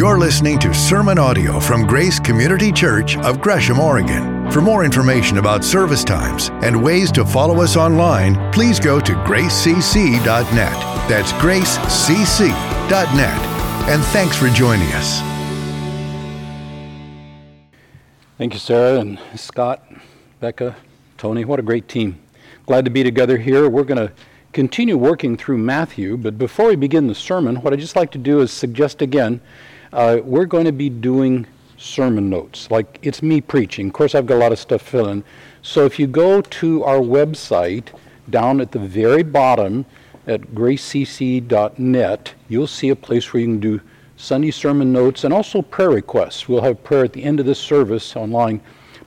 You're listening to sermon audio from Grace Community Church of Gresham, Oregon. For more information about service times and ways to follow us online, please go to gracecc.net. That's gracecc.net. And thanks for joining us. Thank you, Sarah and Scott, Becca, Tony. What a great team. Glad to be together here. We're going to continue working through Matthew, but before we begin the sermon, what I'd just like to do is suggest again uh, we're going to be doing sermon notes. Like it's me preaching. Of course, I've got a lot of stuff filling. So if you go to our website, down at the very bottom at gracecc.net, you'll see a place where you can do Sunday sermon notes and also prayer requests. We'll have prayer at the end of this service online,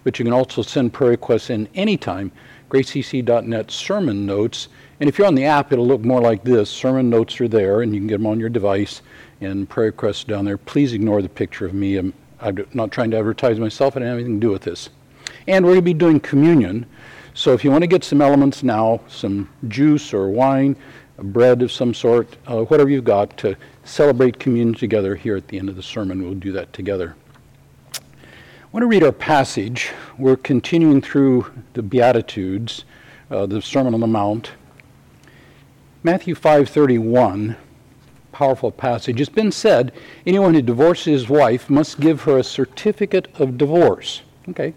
but you can also send prayer requests in anytime. gracecc.net sermon notes. And if you're on the app, it'll look more like this. Sermon notes are there, and you can get them on your device and prayer requests down there. Please ignore the picture of me. I'm, I'm not trying to advertise myself. I don't have anything to do with this. And we're going to be doing communion. So if you want to get some elements now, some juice or wine, bread of some sort, uh, whatever you've got to celebrate communion together here at the end of the sermon, we'll do that together. I want to read our passage. We're continuing through the Beatitudes, uh, the Sermon on the Mount. Matthew 5:31 powerful passage. It's been said anyone who divorces his wife must give her a certificate of divorce. Okay.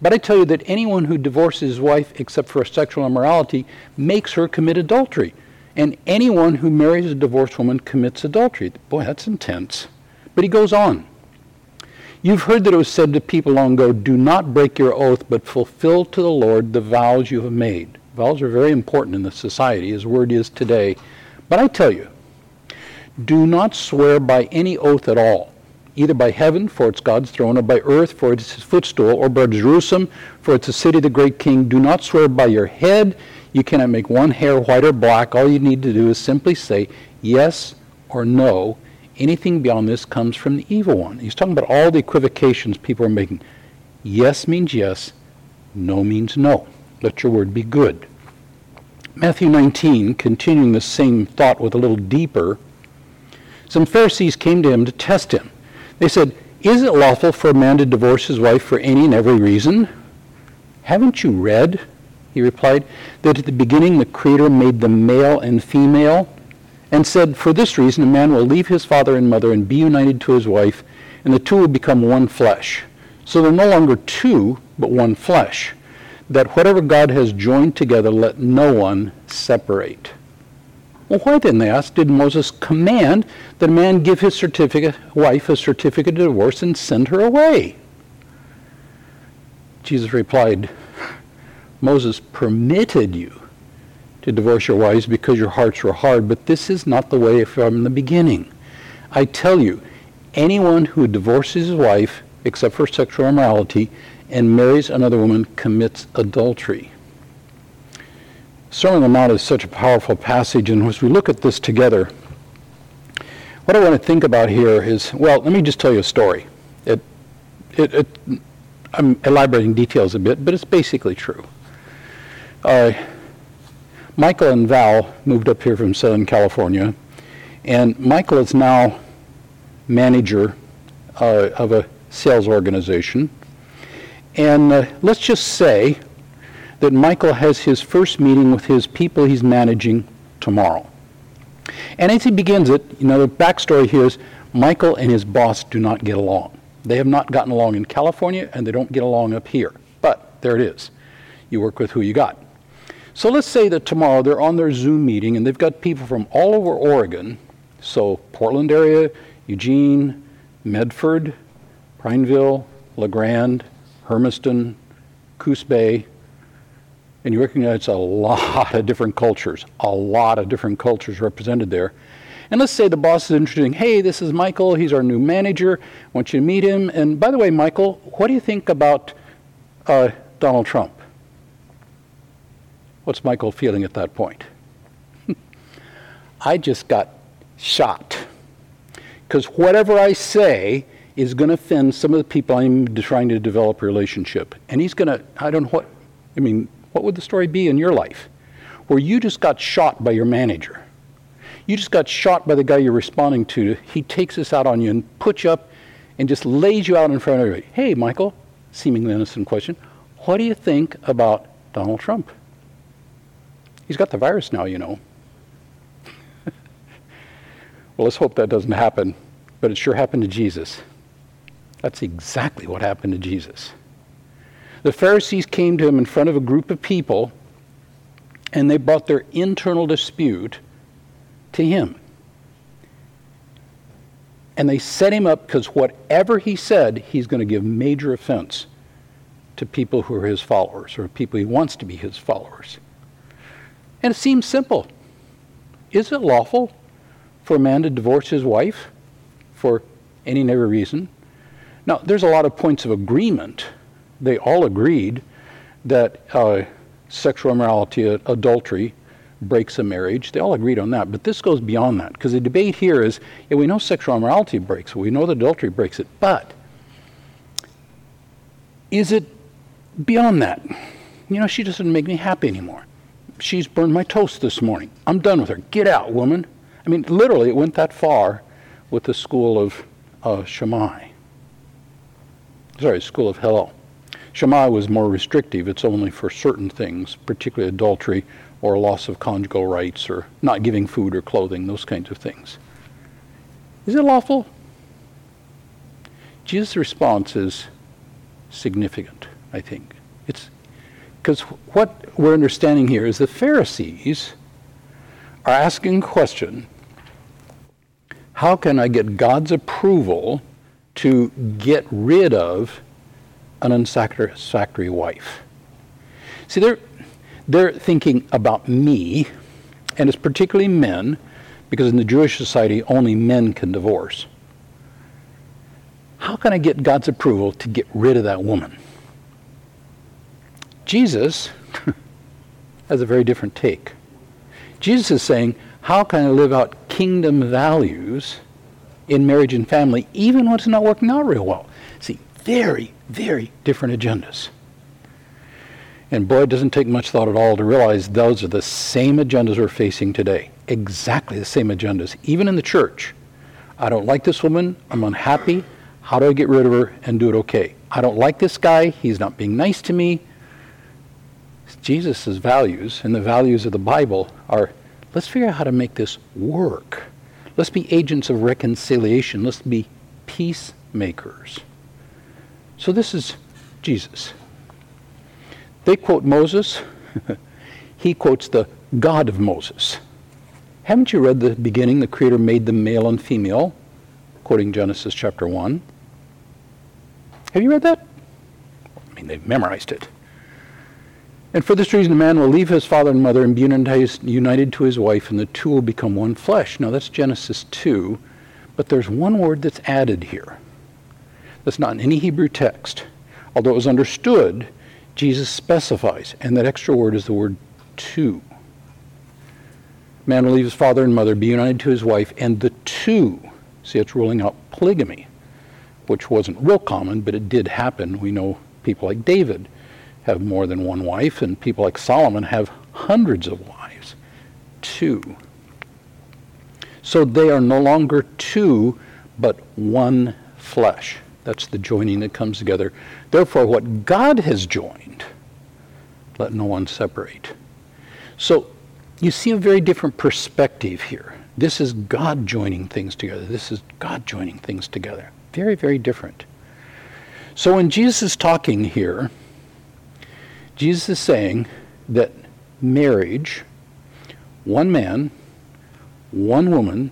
But I tell you that anyone who divorces his wife except for sexual immorality makes her commit adultery. And anyone who marries a divorced woman commits adultery. Boy, that's intense. But he goes on. You've heard that it was said to people long ago, Do not break your oath, but fulfill to the Lord the vows you have made. Vows are very important in the society, as word is today. But I tell you, do not swear by any oath at all, either by heaven, for it's God's throne, or by earth, for it's his footstool, or by Jerusalem, for it's the city of the great king. Do not swear by your head. You cannot make one hair white or black. All you need to do is simply say yes or no. Anything beyond this comes from the evil one. He's talking about all the equivocations people are making. Yes means yes, no means no. Let your word be good. Matthew 19, continuing the same thought with a little deeper. Some Pharisees came to him to test him. They said, Is it lawful for a man to divorce his wife for any and every reason? Haven't you read, he replied, that at the beginning the Creator made them male and female, and said, For this reason a man will leave his father and mother and be united to his wife, and the two will become one flesh. So they're no longer two, but one flesh. That whatever God has joined together, let no one separate. Well, why then, they asked, did Moses command that a man give his certificate, wife a certificate of divorce and send her away? Jesus replied, Moses permitted you to divorce your wives because your hearts were hard, but this is not the way from the beginning. I tell you, anyone who divorces his wife, except for sexual immorality, and marries another woman commits adultery. Sermon on the Mount is such a powerful passage, and as we look at this together, what I want to think about here is well, let me just tell you a story. It, it, it I'm elaborating details a bit, but it's basically true. Uh, Michael and Val moved up here from Southern California, and Michael is now manager uh, of a sales organization. And uh, let's just say that Michael has his first meeting with his people he's managing tomorrow. And as he begins it, you know, the backstory here is Michael and his boss do not get along. They have not gotten along in California, and they don't get along up here. But there it is. You work with who you got. So let's say that tomorrow they're on their Zoom meeting, and they've got people from all over Oregon, so Portland area, Eugene, Medford, Prineville, La Grande, Hermiston, Coos Bay, and you recognize a lot of different cultures, a lot of different cultures represented there. And let's say the boss is introducing, hey, this is Michael, he's our new manager, I want you to meet him. And by the way, Michael, what do you think about uh, Donald Trump? What's Michael feeling at that point? I just got shot. Because whatever I say is going to offend some of the people I'm trying to develop a relationship. And he's going to, I don't know what, I mean, what would the story be in your life? Where you just got shot by your manager. You just got shot by the guy you're responding to. He takes this out on you and puts you up and just lays you out in front of everybody. Hey, Michael, seemingly innocent question. What do you think about Donald Trump? He's got the virus now, you know. well, let's hope that doesn't happen, but it sure happened to Jesus. That's exactly what happened to Jesus. The Pharisees came to him in front of a group of people, and they brought their internal dispute to him. And they set him up because whatever he said, he's going to give major offense to people who are his followers or people he wants to be his followers. And it seems simple. Is it lawful for a man to divorce his wife for any and every reason? Now, there's a lot of points of agreement. They all agreed that uh, sexual immorality, adultery, breaks a marriage. They all agreed on that. But this goes beyond that because the debate here is yeah, we know sexual immorality breaks it, we know that adultery breaks it, but is it beyond that? You know, she doesn't make me happy anymore. She's burned my toast this morning. I'm done with her. Get out, woman. I mean, literally, it went that far with the school of uh, Shammai. Sorry, school of Hillel. Shammai was more restrictive. It's only for certain things, particularly adultery or loss of conjugal rights or not giving food or clothing, those kinds of things. Is it lawful? Jesus' response is significant, I think. It's because what we're understanding here is the Pharisees are asking a question how can I get God's approval to get rid of an unsatisfactory wife? See, they're, they're thinking about me, and it's particularly men, because in the Jewish society, only men can divorce. How can I get God's approval to get rid of that woman? Jesus has a very different take. Jesus is saying, How can I live out kingdom values in marriage and family, even when it's not working out real well? See, very, very different agendas. And boy, it doesn't take much thought at all to realize those are the same agendas we're facing today. Exactly the same agendas, even in the church. I don't like this woman. I'm unhappy. How do I get rid of her and do it okay? I don't like this guy. He's not being nice to me. Jesus' values and the values of the Bible are let's figure out how to make this work. Let's be agents of reconciliation. Let's be peacemakers. So this is Jesus. They quote Moses. he quotes the God of Moses. Haven't you read the beginning? The Creator made them male and female, quoting Genesis chapter 1. Have you read that? I mean, they've memorized it. And for this reason, a man will leave his father and mother and be united to his wife, and the two will become one flesh. Now, that's Genesis 2, but there's one word that's added here. That's not in any Hebrew text. Although it was understood Jesus specifies, and that extra word is the word two. Man will leave his father and mother, be united to his wife, and the two, see, it's ruling out polygamy, which wasn't real common, but it did happen. We know people like David have more than one wife, and people like Solomon have hundreds of wives. Two. So they are no longer two, but one flesh. That's the joining that comes together. Therefore, what God has joined, let no one separate. So you see a very different perspective here. This is God joining things together. This is God joining things together. Very, very different. So when Jesus is talking here, Jesus is saying that marriage, one man, one woman,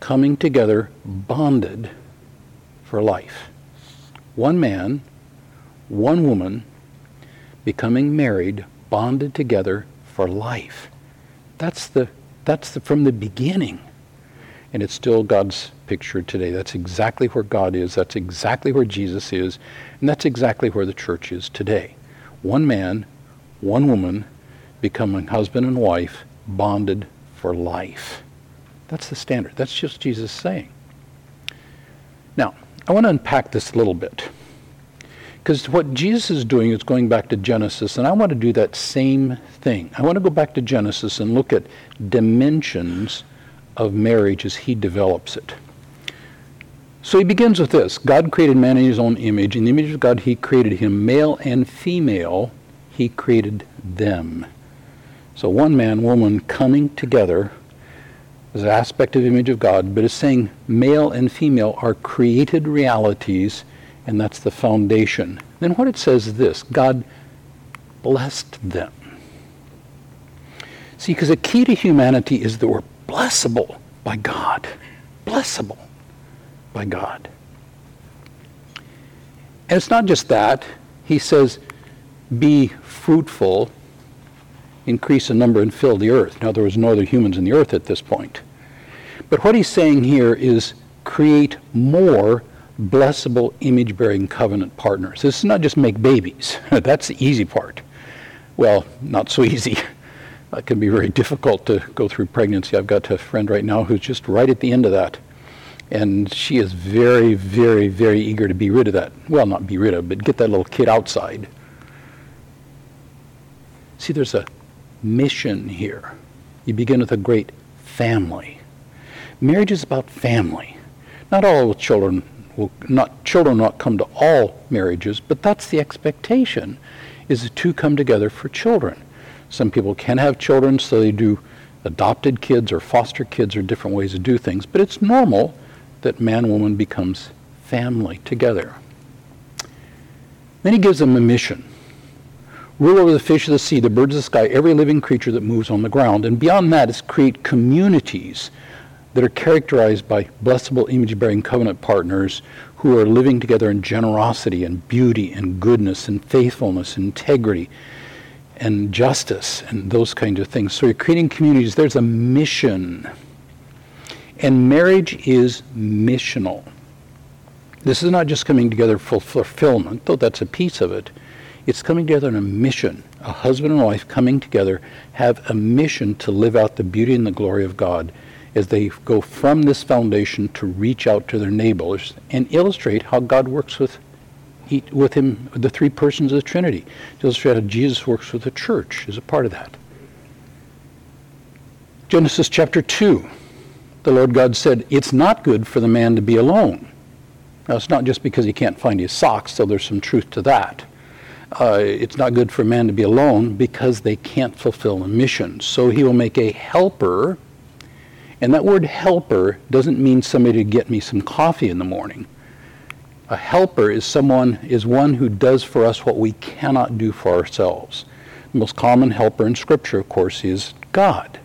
coming together, bonded for life. One man, one woman, becoming married, bonded together for life. That's the that's the from the beginning. And it's still God's picture today. That's exactly where God is. That's exactly where Jesus is. And that's exactly where the church is today. One man, one woman, becoming husband and wife, bonded for life. That's the standard. That's just Jesus saying. Now, I want to unpack this a little bit. Because what Jesus is doing is going back to Genesis, and I want to do that same thing. I want to go back to Genesis and look at dimensions of marriage as he develops it. So he begins with this God created man in his own image. In the image of God, he created him, male and female, he created them. So one man, woman coming together is an aspect of the image of God, but it's saying male and female are created realities and that's the foundation. Then what it says is this God blessed them. See, because the key to humanity is that we're blessable by God. Blessable by God. And it's not just that. He says, be fruitful, increase in number, and fill the earth. Now, there was no other humans in the earth at this point. But what he's saying here is create more blessable image bearing covenant partners. This is not just make babies, that's the easy part. Well, not so easy. It can be very difficult to go through pregnancy. I've got a friend right now who's just right at the end of that. And she is very, very, very eager to be rid of that. Well, not be rid of, but get that little kid outside. See, there's a mission here. You begin with a great family. Marriage is about family. Not all children will not children will not come to all marriages, but that's the expectation, is the two come together for children. Some people can have children, so they do adopted kids or foster kids or different ways to do things, but it's normal that man woman becomes family together. Then he gives them a mission. Rule over the fish of the sea, the birds of the sky, every living creature that moves on the ground. And beyond that is create communities that are characterized by blessable image bearing covenant partners who are living together in generosity and beauty and goodness and faithfulness and integrity and justice and those kinds of things. So you're creating communities. There's a mission. And marriage is missional. This is not just coming together for fulfillment, though that's a piece of it. It's coming together in a mission. A husband and wife coming together have a mission to live out the beauty and the glory of God as they go from this foundation to reach out to their neighbors and illustrate how God works with with him the three persons of the Trinity. To illustrate how Jesus works with the church is a part of that. Genesis chapter 2. The Lord God said, It's not good for the man to be alone. Now, it's not just because he can't find his socks, so there's some truth to that. Uh, it's not good for man to be alone because they can't fulfill a mission. So he will make a helper and that word helper doesn't mean somebody to get me some coffee in the morning. A helper is someone is one who does for us what we cannot do for ourselves. The most common helper in scripture of course is God.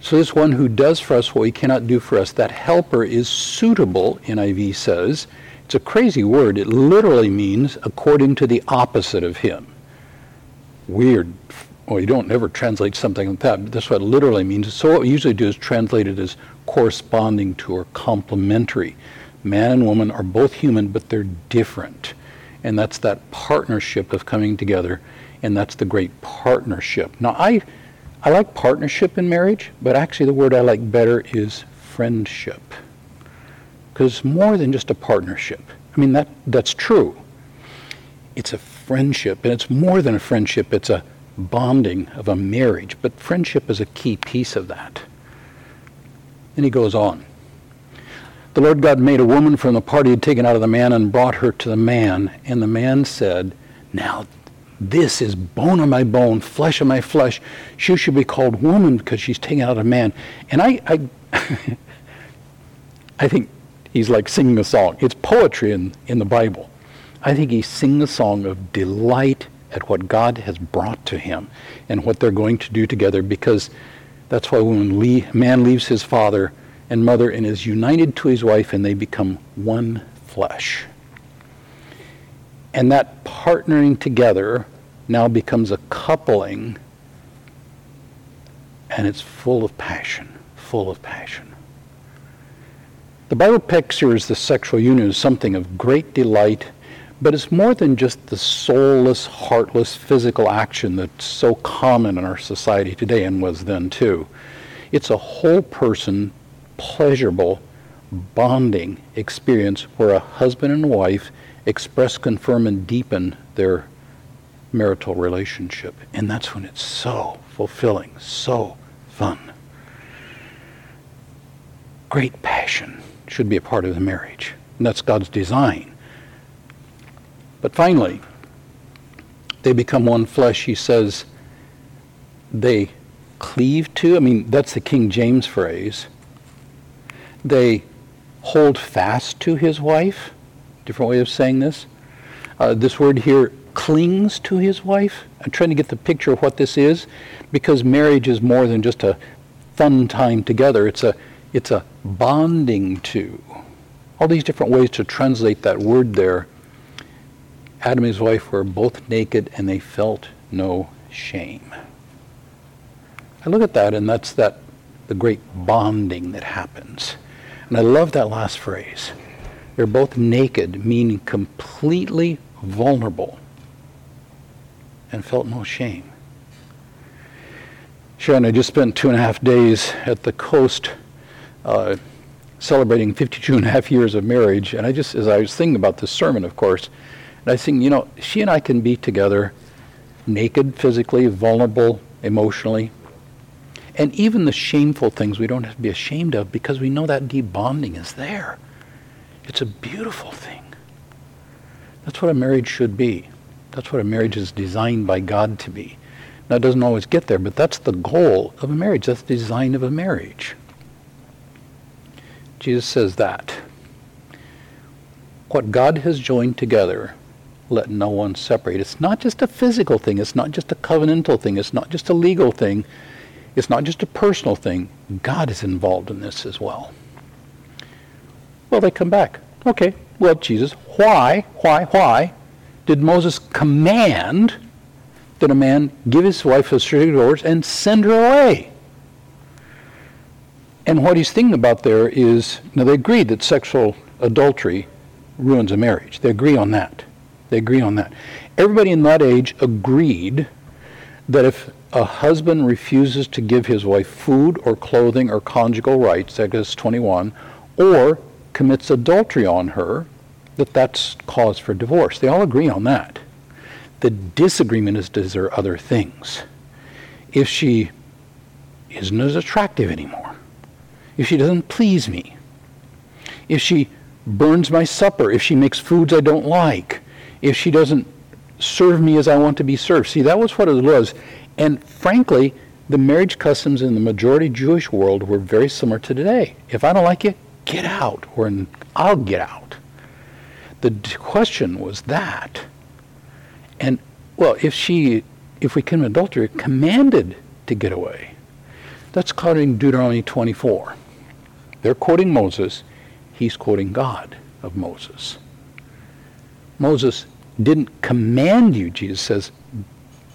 So this one who does for us what we cannot do for us, that helper is suitable, NIV says. It's a crazy word. It literally means according to the opposite of him. Weird well, you don't ever translate something like that, but that's what it literally means. So what we usually do is translate it as corresponding to or complementary. Man and woman are both human, but they're different. And that's that partnership of coming together, and that's the great partnership. Now, I, I like partnership in marriage, but actually the word I like better is friendship. It's more than just a partnership. I mean, that, that's true. It's a friendship, and it's more than a friendship, it's a bonding of a marriage, but friendship is a key piece of that. And he goes on. The Lord God made a woman from the part he had taken out of the man and brought her to the man. And the man said, Now this is bone of my bone, flesh of my flesh. She should be called woman because she's taken out of man. And I, I, I think he's like singing a song. It's poetry in, in the Bible. I think he's singing a song of delight at what God has brought to him and what they're going to do together because that's why when man leaves his father and mother and is united to his wife and they become one flesh. And that partnering together now becomes a coupling and it's full of passion, full of passion. The Bible pictures the sexual union as something of great delight but it's more than just the soulless, heartless physical action that's so common in our society today and was then too. It's a whole person, pleasurable, bonding experience where a husband and wife express, confirm, and deepen their marital relationship. And that's when it's so fulfilling, so fun. Great passion should be a part of the marriage. And that's God's design. But finally, they become one flesh, he says, they cleave to. I mean, that's the King James phrase. They hold fast to his wife. Different way of saying this. Uh, this word here, clings to his wife. I'm trying to get the picture of what this is because marriage is more than just a fun time together. It's a, it's a bonding to. All these different ways to translate that word there. Adam and his wife were both naked and they felt no shame. I look at that and that's that the great bonding that happens. And I love that last phrase. They're both naked, meaning completely vulnerable, and felt no shame. Sharon, I just spent two and a half days at the coast uh, celebrating 52 and a half years of marriage. And I just, as I was thinking about this sermon, of course, and I think, you know, she and I can be together naked, physically, vulnerable, emotionally, and even the shameful things we don't have to be ashamed of because we know that deep bonding is there. It's a beautiful thing. That's what a marriage should be. That's what a marriage is designed by God to be. Now, it doesn't always get there, but that's the goal of a marriage. That's the design of a marriage. Jesus says that. What God has joined together, let no one separate. It's not just a physical thing. It's not just a covenantal thing. It's not just a legal thing. It's not just a personal thing. God is involved in this as well. Well, they come back. Okay, well, Jesus, why, why, why did Moses command that a man give his wife a certificate of divorce and send her away? And what he's thinking about there is now they agree that sexual adultery ruins a marriage. They agree on that. They agree on that. Everybody in that age agreed that if a husband refuses to give his wife food or clothing or conjugal rights, Exodus 21, or commits adultery on her, that that's cause for divorce. They all agree on that. The disagreement is does there other things. If she isn't as attractive anymore, if she doesn't please me, if she burns my supper, if she makes foods I don't like, if she doesn't serve me as I want to be served. See, that was what it was. And frankly, the marriage customs in the majority Jewish world were very similar to today. If I don't like you, get out, or I'll get out. The question was that. And, well, if she, if we commit adultery, commanded to get away. That's caught in Deuteronomy 24. They're quoting Moses. He's quoting God of Moses. Moses didn't command you, Jesus says.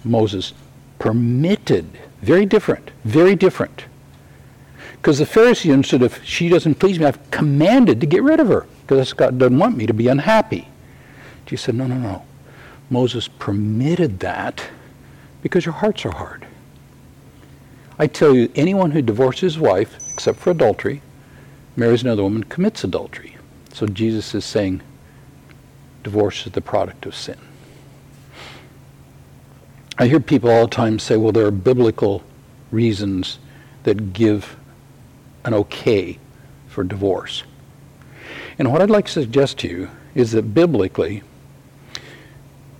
Moses permitted. Very different. Very different. Because the Pharisee understood if she doesn't please me, I've commanded to get rid of her because God doesn't want me to be unhappy. Jesus said, no, no, no. Moses permitted that because your hearts are hard. I tell you, anyone who divorces his wife, except for adultery, marries another woman, commits adultery. So Jesus is saying divorce is the product of sin. I hear people all the time say, well, there are biblical reasons that give an okay for divorce. And what I'd like to suggest to you is that biblically,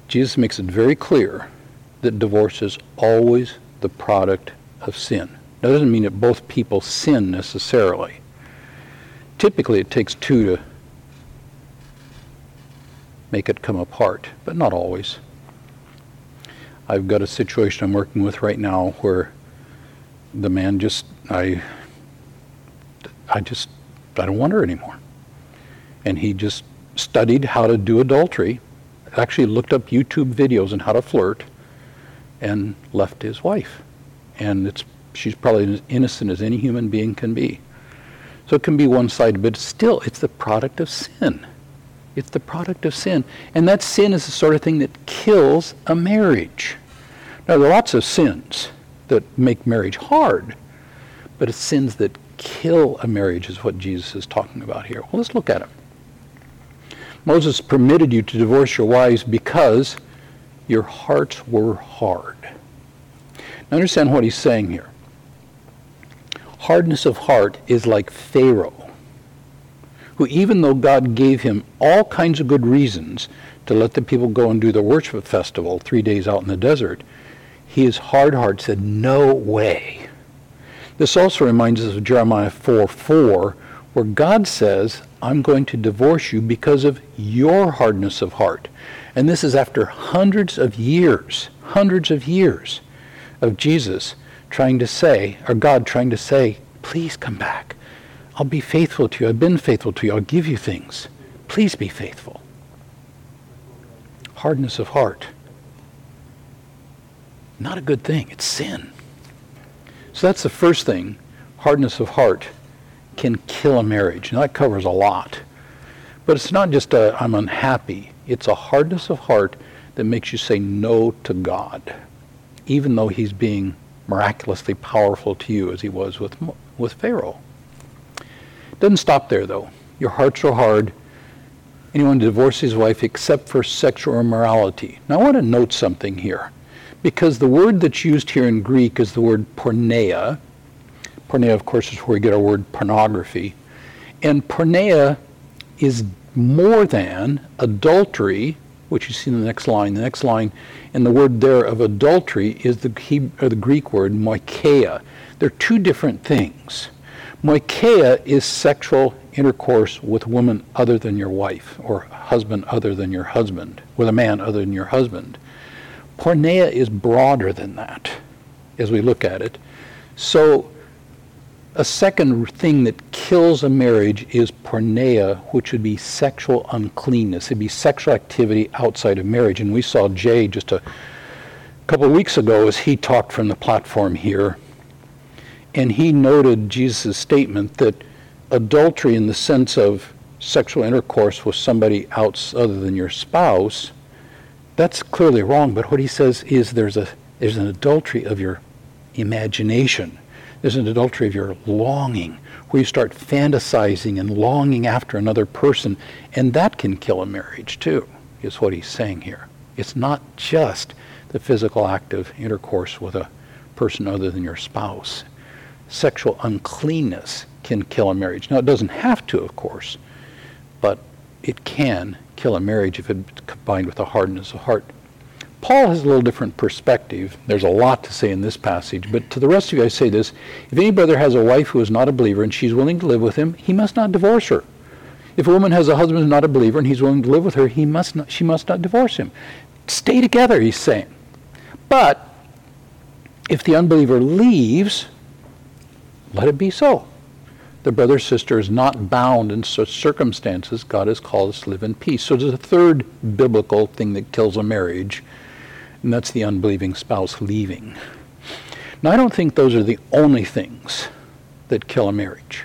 Jesus makes it very clear that divorce is always the product of sin. That doesn't mean that both people sin necessarily. Typically, it takes two to make it come apart, but not always. I've got a situation I'm working with right now where the man just, I, I just, I don't want her anymore and he just studied how to do adultery, actually looked up YouTube videos on how to flirt, and left his wife. And it's she's probably as innocent as any human being can be. So it can be one-sided, but still, it's the product of sin. It's the product of sin. And that sin is the sort of thing that kills a marriage. Now, there are lots of sins that make marriage hard, but it's sins that kill a marriage is what Jesus is talking about here. Well, let's look at them. Moses permitted you to divorce your wives because your hearts were hard. Now understand what he's saying here. Hardness of heart is like Pharaoh, who even though God gave him all kinds of good reasons to let the people go and do the worship festival three days out in the desert, his hard heart said, no way. This also reminds us of Jeremiah 4 4, where God says, I'm going to divorce you because of your hardness of heart. And this is after hundreds of years, hundreds of years of Jesus trying to say, or God trying to say, please come back. I'll be faithful to you. I've been faithful to you. I'll give you things. Please be faithful. Hardness of heart. Not a good thing. It's sin. So that's the first thing. Hardness of heart can kill a marriage. Now that covers a lot. But it's not just a I'm unhappy. It's a hardness of heart that makes you say no to God, even though he's being miraculously powerful to you as he was with, with Pharaoh. Doesn't stop there, though. Your hearts are hard. Anyone divorces his wife except for sexual immorality. Now, I want to note something here, because the word that's used here in Greek is the word porneia. Porneia, of course, is where we get our word pornography. And porneia is more than adultery, which you see in the next line. The next line, and the word there of adultery is the, Hebrew, the Greek word moikeia. They're two different things. Moikeia is sexual intercourse with a woman other than your wife, or husband other than your husband, with a man other than your husband. Porneia is broader than that as we look at it. So a second thing that kills a marriage is porneia, which would be sexual uncleanness. It'd be sexual activity outside of marriage. And we saw Jay just a couple of weeks ago as he talked from the platform here. And he noted Jesus' statement that adultery, in the sense of sexual intercourse with somebody else other than your spouse, that's clearly wrong. But what he says is there's, a, there's an adultery of your imagination there's an adultery of your longing, where you start fantasizing and longing after another person, and that can kill a marriage too, is what he's saying here. It's not just the physical act of intercourse with a person other than your spouse. Sexual uncleanness can kill a marriage. Now, it doesn't have to, of course, but it can kill a marriage if it's combined with a hardness of heart. Paul has a little different perspective. There's a lot to say in this passage, but to the rest of you I say this. If any brother has a wife who is not a believer and she's willing to live with him, he must not divorce her. If a woman has a husband who's not a believer and he's willing to live with her, he must not, she must not divorce him. Stay together, he's saying. But if the unbeliever leaves, let it be so. The brother sister is not bound in such circumstances. God has called us to live in peace. So there's a third biblical thing that kills a marriage and that's the unbelieving spouse leaving. Now, I don't think those are the only things that kill a marriage.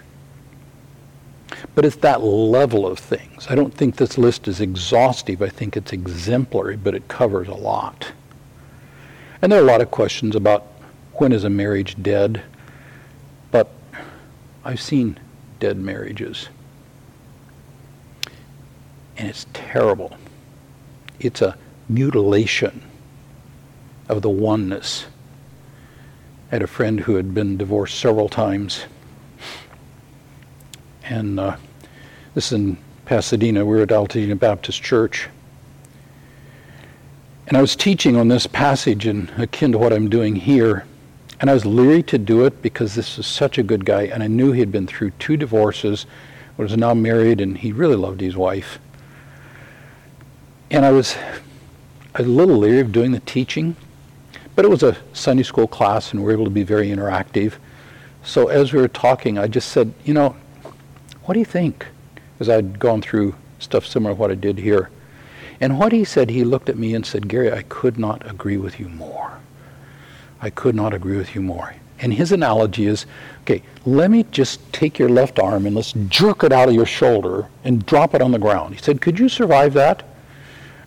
But it's that level of things. I don't think this list is exhaustive. I think it's exemplary, but it covers a lot. And there are a lot of questions about when is a marriage dead, but I've seen dead marriages. And it's terrible. It's a mutilation of the oneness. I had a friend who had been divorced several times. And uh, this is in Pasadena. We were at Altadena Baptist Church. And I was teaching on this passage and akin to what I'm doing here. And I was leery to do it because this is such a good guy. And I knew he had been through two divorces, was now married, and he really loved his wife. And I was a little leery of doing the teaching but it was a Sunday school class, and we were able to be very interactive. So as we were talking, I just said, you know, what do you think? As I'd gone through stuff similar to what I did here. And what he said, he looked at me and said, Gary, I could not agree with you more. I could not agree with you more. And his analogy is, okay, let me just take your left arm and let's jerk it out of your shoulder and drop it on the ground. He said, could you survive that?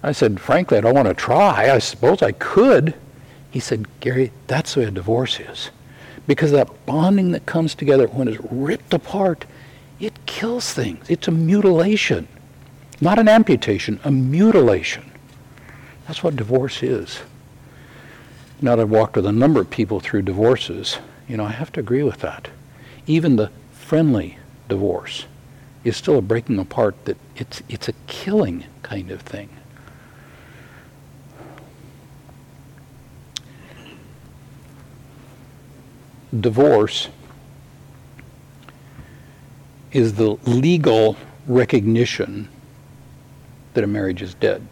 I said, frankly, I don't want to try. I suppose I could. He said, Gary, that's the way a divorce is. Because that bonding that comes together when it's ripped apart, it kills things. It's a mutilation. Not an amputation, a mutilation. That's what divorce is. Now that I've walked with a number of people through divorces, you know, I have to agree with that. Even the friendly divorce is still a breaking apart that it's, it's a killing kind of thing. Divorce is the legal recognition that a marriage is dead.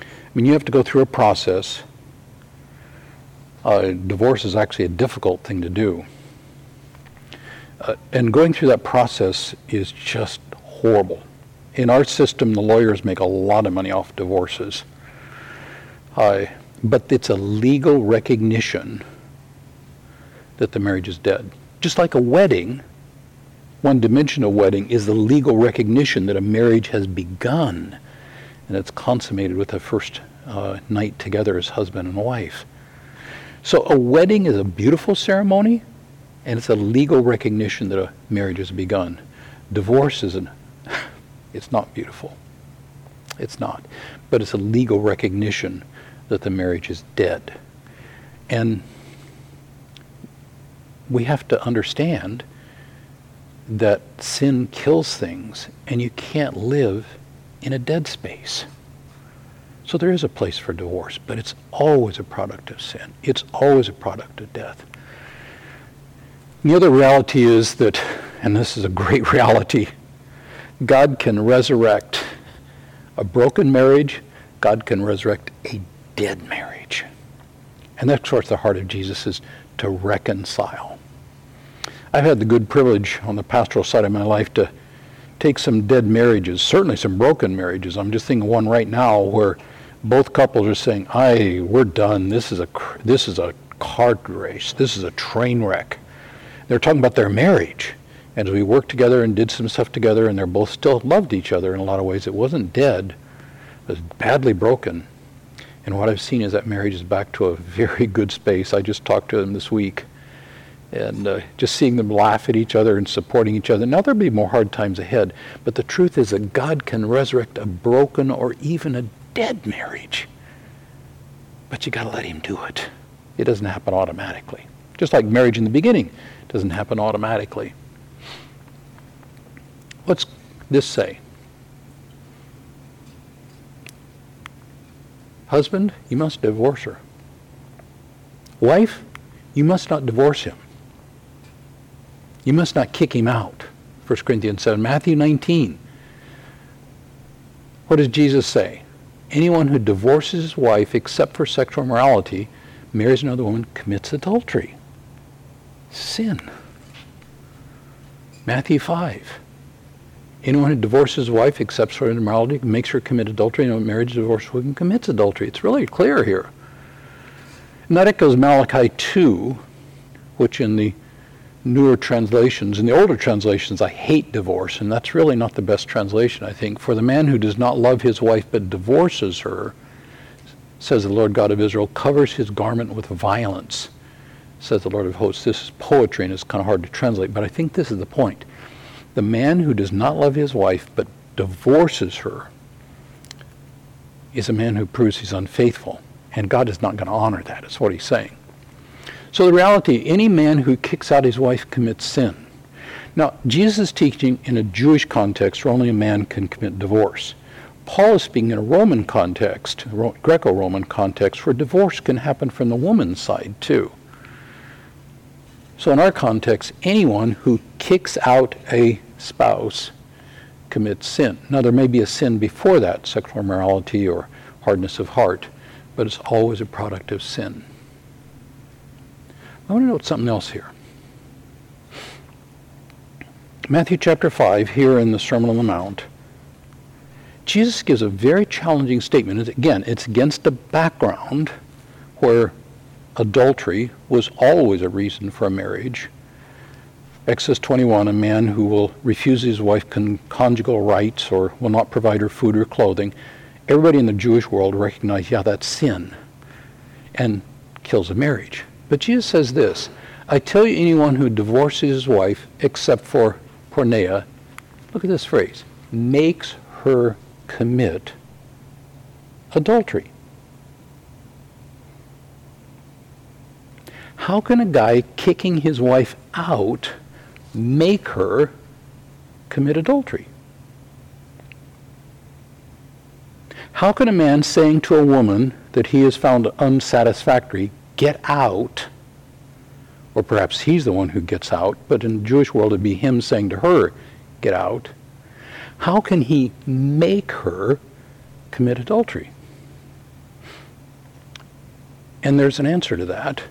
I mean, you have to go through a process. Uh, divorce is actually a difficult thing to do. Uh, and going through that process is just horrible. In our system, the lawyers make a lot of money off divorces. Uh, but it's a legal recognition that the marriage is dead. Just like a wedding, one dimension of wedding is the legal recognition that a marriage has begun and it's consummated with the first uh, night together as husband and wife. So a wedding is a beautiful ceremony and it's a legal recognition that a marriage has begun. Divorce is an, it's not beautiful. It's not. But it's a legal recognition that the marriage is dead. And we have to understand that sin kills things and you can't live in a dead space. So there is a place for divorce, but it's always a product of sin. It's always a product of death. And the other reality is that, and this is a great reality, God can resurrect a broken marriage, God can resurrect a dead marriage. And that's what the heart of Jesus is to reconcile. I've had the good privilege on the pastoral side of my life to take some dead marriages, certainly some broken marriages. I'm just thinking one right now where both couples are saying, "I, we're done. This is a this is a cart race. This is a train wreck." They're talking about their marriage, and as we worked together and did some stuff together, and they're both still loved each other in a lot of ways. It wasn't dead; it was badly broken. And what I've seen is that marriage is back to a very good space. I just talked to them this week and uh, just seeing them laugh at each other and supporting each other. Now, there'll be more hard times ahead, but the truth is that God can resurrect a broken or even a dead marriage. But you got to let Him do it. It doesn't happen automatically. Just like marriage in the beginning doesn't happen automatically. What's this say? Husband, you must divorce her. Wife, you must not divorce him. You must not kick him out. 1 Corinthians 7. Matthew 19. What does Jesus say? Anyone who divorces his wife except for sexual immorality marries another woman commits adultery. Sin. Matthew 5. Anyone who divorces his wife except for immorality makes her commit adultery. You know, marriage, divorce, woman commits adultery. It's really clear here. And that echoes Malachi 2, which in the newer translations. In the older translations, I hate divorce, and that's really not the best translation, I think. For the man who does not love his wife but divorces her, says the Lord God of Israel, covers his garment with violence, says the Lord of hosts. This is poetry, and it's kind of hard to translate, but I think this is the point. The man who does not love his wife but divorces her is a man who proves he's unfaithful, and God is not going to honor that, is what he's saying. So the reality, any man who kicks out his wife commits sin. Now, Jesus is teaching in a Jewish context where only a man can commit divorce. Paul is speaking in a Roman context, Greco-Roman context, where divorce can happen from the woman's side too. So in our context, anyone who kicks out a spouse commits sin. Now there may be a sin before that, sexual immorality or hardness of heart, but it's always a product of sin. I want to note something else here. Matthew chapter 5, here in the Sermon on the Mount, Jesus gives a very challenging statement. Again, it's against a background where adultery was always a reason for a marriage. Exodus 21, a man who will refuse his wife con- conjugal rights or will not provide her food or clothing. Everybody in the Jewish world recognized, yeah, that's sin, and kills a marriage. But Jesus says this I tell you, anyone who divorces his wife, except for porneia, look at this phrase, makes her commit adultery? How can a guy kicking his wife out make her commit adultery? How can a man saying to a woman that he has found unsatisfactory, get out, or perhaps he's the one who gets out, but in the Jewish world it'd be him saying to her, get out, how can he make her commit adultery? And there's an answer to that.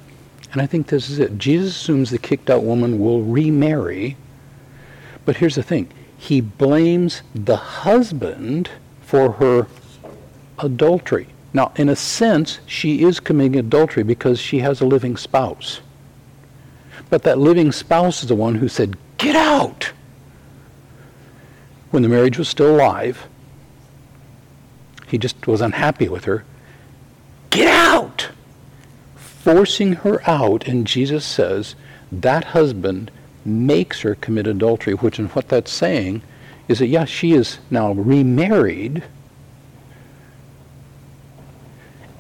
And I think this is it. Jesus assumes the kicked out woman will remarry. But here's the thing he blames the husband for her adultery. Now, in a sense, she is committing adultery because she has a living spouse. But that living spouse is the one who said, Get out! When the marriage was still alive, he just was unhappy with her. Get out! Forcing her out, and Jesus says that husband makes her commit adultery, which, and what that's saying is that, yes, she is now remarried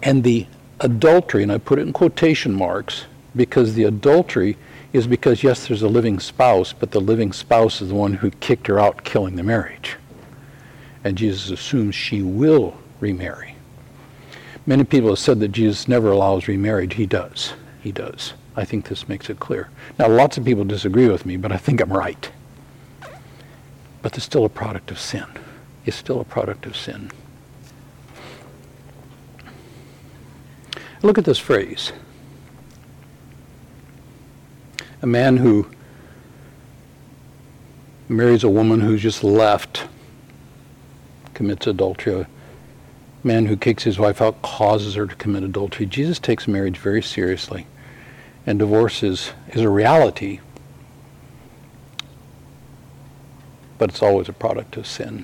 and the adultery, and I put it in quotation marks because the adultery is because, yes, there's a living spouse, but the living spouse is the one who kicked her out, killing the marriage. And Jesus assumes she will remarry. Many people have said that Jesus never allows remarriage. He does. He does. I think this makes it clear. Now, lots of people disagree with me, but I think I'm right. But it's still a product of sin. It's still a product of sin. Look at this phrase. A man who marries a woman who's just left commits adultery. A man who kicks his wife out causes her to commit adultery. Jesus takes marriage very seriously. And divorce is, is a reality, but it's always a product of sin.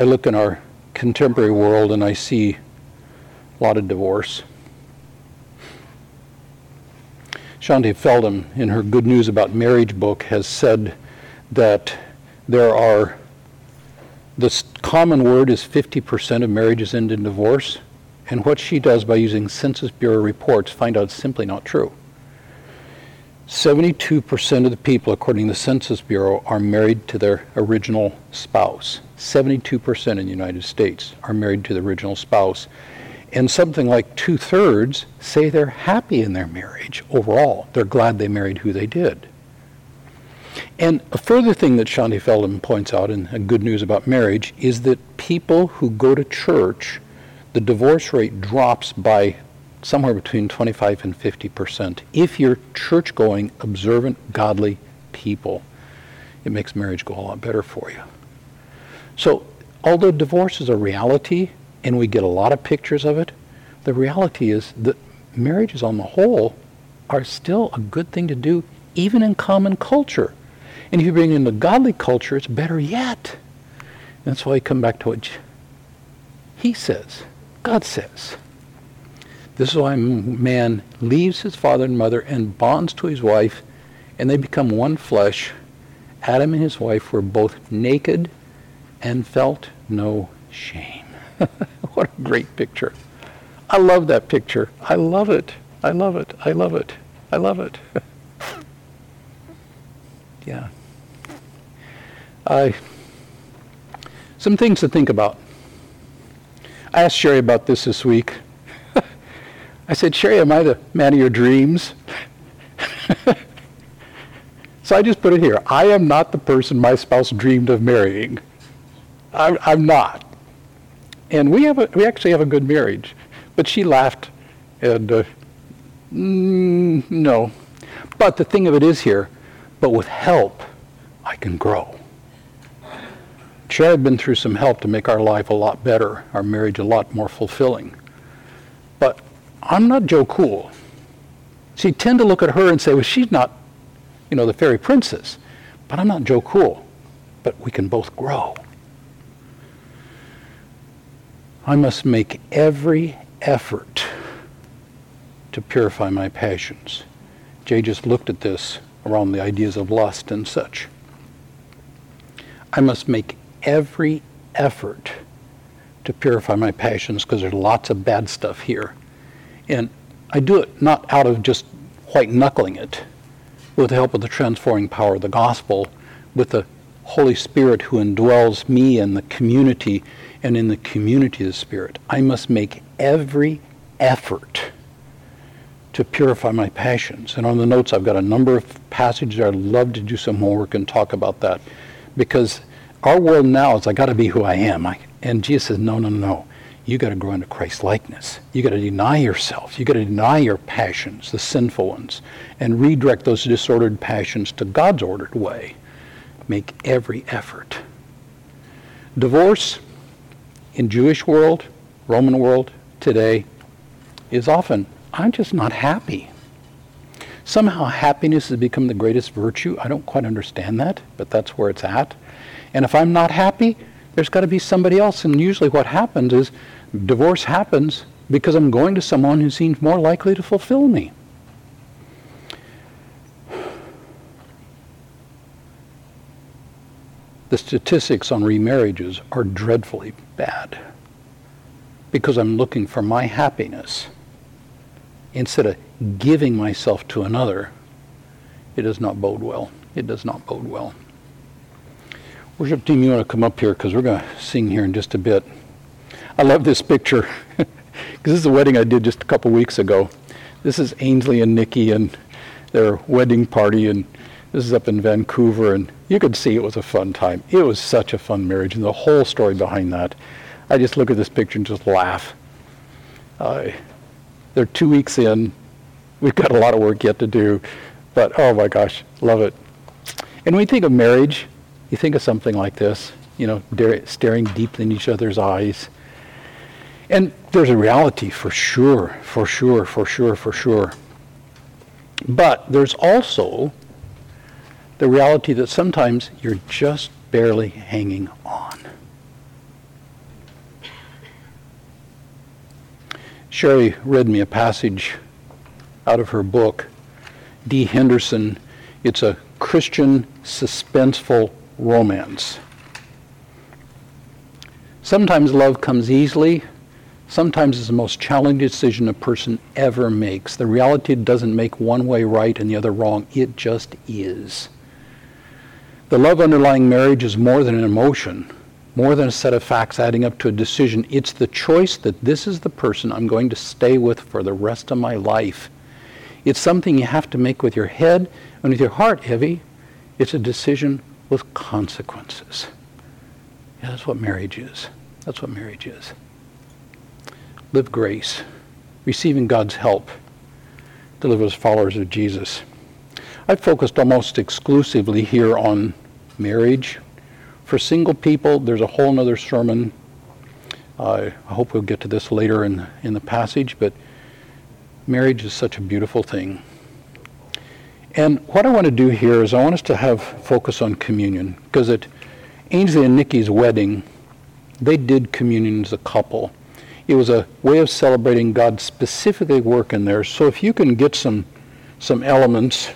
I look in our contemporary world and I see a lot of divorce. Shaunti Feldhahn, in her Good News About Marriage book, has said that there are, the common word is 50% of marriages end in divorce. And what she does by using Census Bureau reports find out it's simply not true. 72% of the people, according to the Census Bureau, are married to their original spouse. 72% in the United States are married to the original spouse and something like two thirds say they're happy in their marriage overall. They're glad they married who they did. And a further thing that Shaunti Feldhahn points out in Good News About Marriage is that people who go to church, the divorce rate drops by somewhere between 25 and 50 percent. If you're church going, observant, godly people, it makes marriage go a lot better for you. So, although divorce is a reality, and we get a lot of pictures of it, the reality is that marriages on the whole are still a good thing to do, even in common culture. And if you bring in the godly culture, it's better yet. That's why I come back to what he says, God says. This is why man leaves his father and mother and bonds to his wife, and they become one flesh. Adam and his wife were both naked and felt no shame. what a great picture. I love that picture. I love it. I love it. I love it. I love it. yeah. I some things to think about. I asked Sherry about this this week. I said, Sherry, am I the man of your dreams? so I just put it here. I am not the person my spouse dreamed of marrying. I'm, I'm not and we have a, we actually have a good marriage. But she laughed, and uh, mm, no. But the thing of it is here, but with help, I can grow. Chad had been through some help to make our life a lot better, our marriage a lot more fulfilling. But I'm not Joe Cool. You tend to look at her and say, well, she's not, you know, the fairy princess. But I'm not Joe Cool. But we can both grow. I must make every effort to purify my passions. Jay just looked at this around the ideas of lust and such. I must make every effort to purify my passions because there's lots of bad stuff here. And I do it not out of just white knuckling it, with the help of the transforming power of the gospel, with the Holy Spirit who indwells me and the community, and in the community of the Spirit. I must make every effort to purify my passions. And on the notes, I've got a number of passages I'd love to do some homework and talk about that. Because our world now is, I got to be who I am. I, and Jesus says, no, no, no. You got to grow into Christ likeness. You got to deny yourself. You got to deny your passions, the sinful ones, and redirect those disordered passions to God's ordered way. Make every effort. Divorce in Jewish world, Roman world today is often I'm just not happy. Somehow happiness has become the greatest virtue. I don't quite understand that, but that's where it's at. And if I'm not happy, there's got to be somebody else. And usually what happens is divorce happens because I'm going to someone who seems more likely to fulfill me. The statistics on remarriages are dreadfully bad because I'm looking for my happiness instead of giving myself to another. It does not bode well. It does not bode well. Worship team, you want to come up here because we're going to sing here in just a bit. I love this picture because this is a wedding I did just a couple weeks ago. This is Ainsley and Nikki and their wedding party, and this is up in Vancouver, and you could see it was a fun time. It was such a fun marriage, and the whole story behind that. I just look at this picture and just laugh. Uh, they're two weeks in. We've got a lot of work yet to do, but oh my gosh, love it. And when you think of marriage, you think of something like this, you know, staring deep in each other's eyes. And there's a reality for sure, for sure, for sure, for sure. But there's also the reality that sometimes you're just barely hanging on. Sherry read me a passage out of her book, Dee Henderson. It's a Christian suspenseful romance. Sometimes love comes easily. Sometimes it's the most challenging decision a person ever makes. The reality doesn't make one way right and the other wrong. It just is. The love underlying marriage is more than an emotion, more than a set of facts adding up to a decision. It's the choice that this is the person I'm going to stay with for the rest of my life. It's something you have to make with your head and with your heart heavy. It's a decision with consequences. Yeah, that's what marriage is. That's what marriage is. Live grace, receiving God's help to live as followers of Jesus. I've focused almost exclusively here on marriage. For single people, there's a whole other sermon. Uh, I hope we'll get to this later in, in the passage, but marriage is such a beautiful thing. And what I want to do here is I want us to have focus on communion because at Ainsley and Nikki's wedding, they did communion as a couple. It was a way of celebrating God's specifically work in there. So if you can get some some elements,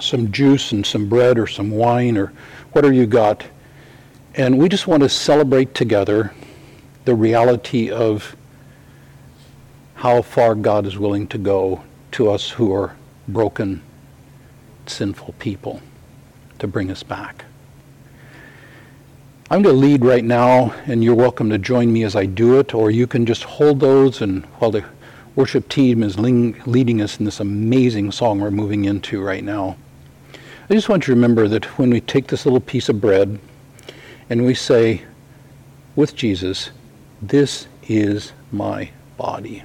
some juice and some bread or some wine or whatever you got, and we just want to celebrate together the reality of how far God is willing to go to us who are broken, sinful people to bring us back. I'm going to lead right now, and you're welcome to join me as I do it, or you can just hold those and while the worship team is leading us in this amazing song we're moving into right now. I just want you to remember that when we take this little piece of bread and we say, with Jesus, this is my body,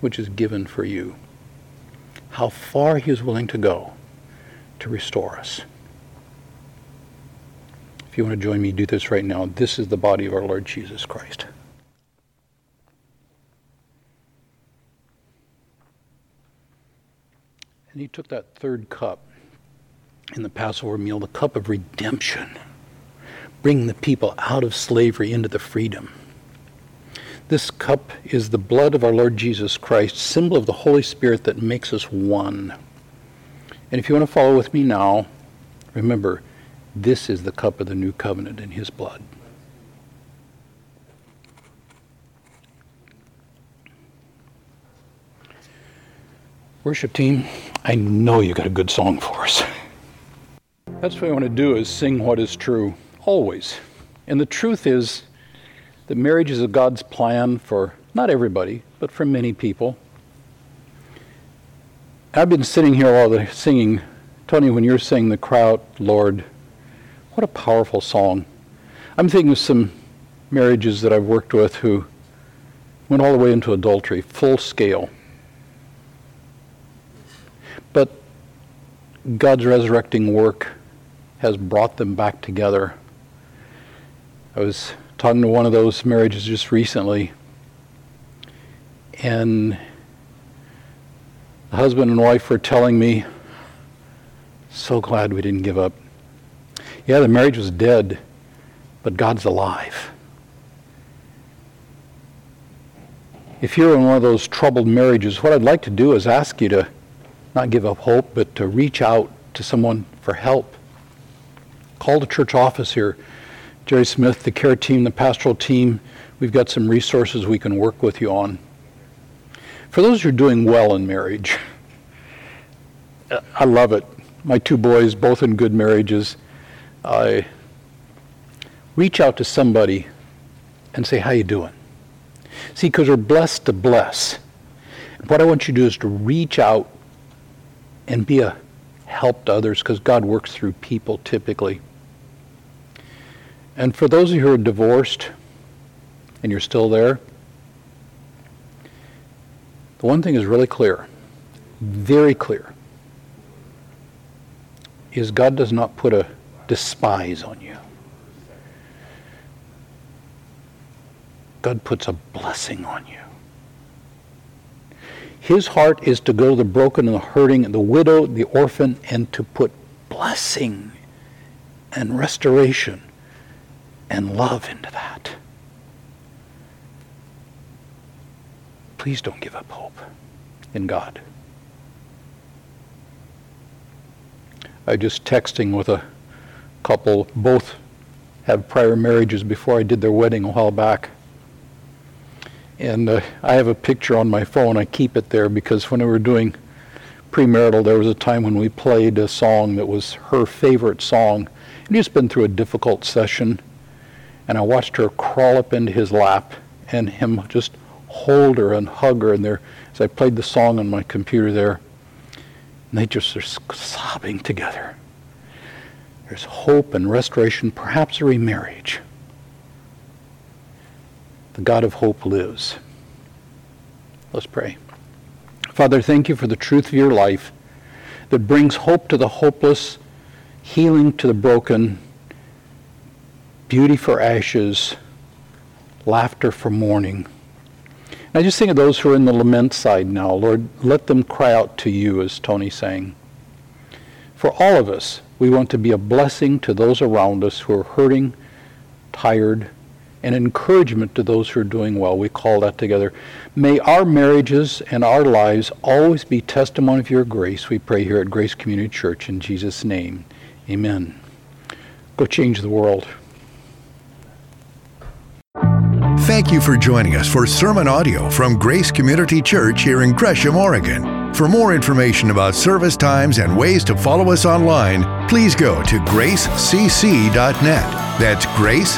which is given for you how far he is willing to go to restore us. If you want to join me, do this right now. This is the body of our Lord Jesus Christ. And he took that third cup in the Passover meal, the cup of redemption, bringing the people out of slavery into the freedom this cup is the blood of our Lord Jesus Christ, symbol of the Holy Spirit that makes us one. And if you want to follow with me now, remember, This is the cup of the new covenant in his blood. Worship team, I know you got a good song for us. That's what I want to do is sing what is true, always. And the truth is that marriage is a God's plan for not everybody, but for many people. I've been sitting here while they're singing. Tony, when you're singing the crowd, Lord, what a powerful song. I'm thinking of some marriages that I've worked with who went all the way into adultery, full scale. But God's resurrecting work has brought them back together. I was talking to one of those marriages just recently, and the husband and wife were telling me, so glad we didn't give up. Yeah, the marriage was dead, but God's alive. If you're in one of those troubled marriages, what I'd like to do is ask you to not give up hope, but to reach out to someone for help. Call the church office here. Jerry Smith, the care team, the pastoral team, we've got some resources we can work with you on. For those who are doing well in marriage, I love it. My two boys, both in good marriages, I reach out to somebody and say, how you doing? See, because we're blessed to bless. What I want you to do is to reach out and be a help to others because God works through people typically. And for those of you who are divorced and you're still there, the one thing is really clear, very clear, is God does not put a despise on you. God puts a blessing on you. His heart is to go to the broken and the hurting and the widow, the orphan, and to put blessing and restoration and love into that. Please don't give up hope in God. I just texting with a couple, both had prior marriages before I did their wedding a while back. And uh, I have a picture on my phone. I keep it there because when we were doing premarital, there was a time when we played a song that was her favorite song. And he's been through a difficult session. And I watched her crawl up into his lap and him just hold her and hug her. And there, as I played the song on my computer there, and they just are sobbing together. There's hope and restoration, perhaps a remarriage the God of hope lives. Let's pray. Father, thank you for the truth of your life that brings hope to the hopeless, healing to the broken, beauty for ashes, laughter for mourning. I just think of those who are in the lament side now. Lord, let them cry out to you, as Tony sang. For all of us, we want to be a blessing to those around us who are hurting, tired, and encouragement to those who are doing well. We call that together. May our marriages and our lives always be testimony of your grace. We pray here at Grace Community Church in Jesus' name. Amen. Go change the world. Thank you for joining us for sermon audio from Grace Community Church here in Gresham, Oregon. For more information about service times and ways to follow us online, please go to gracecc.net. That's gracecc.net.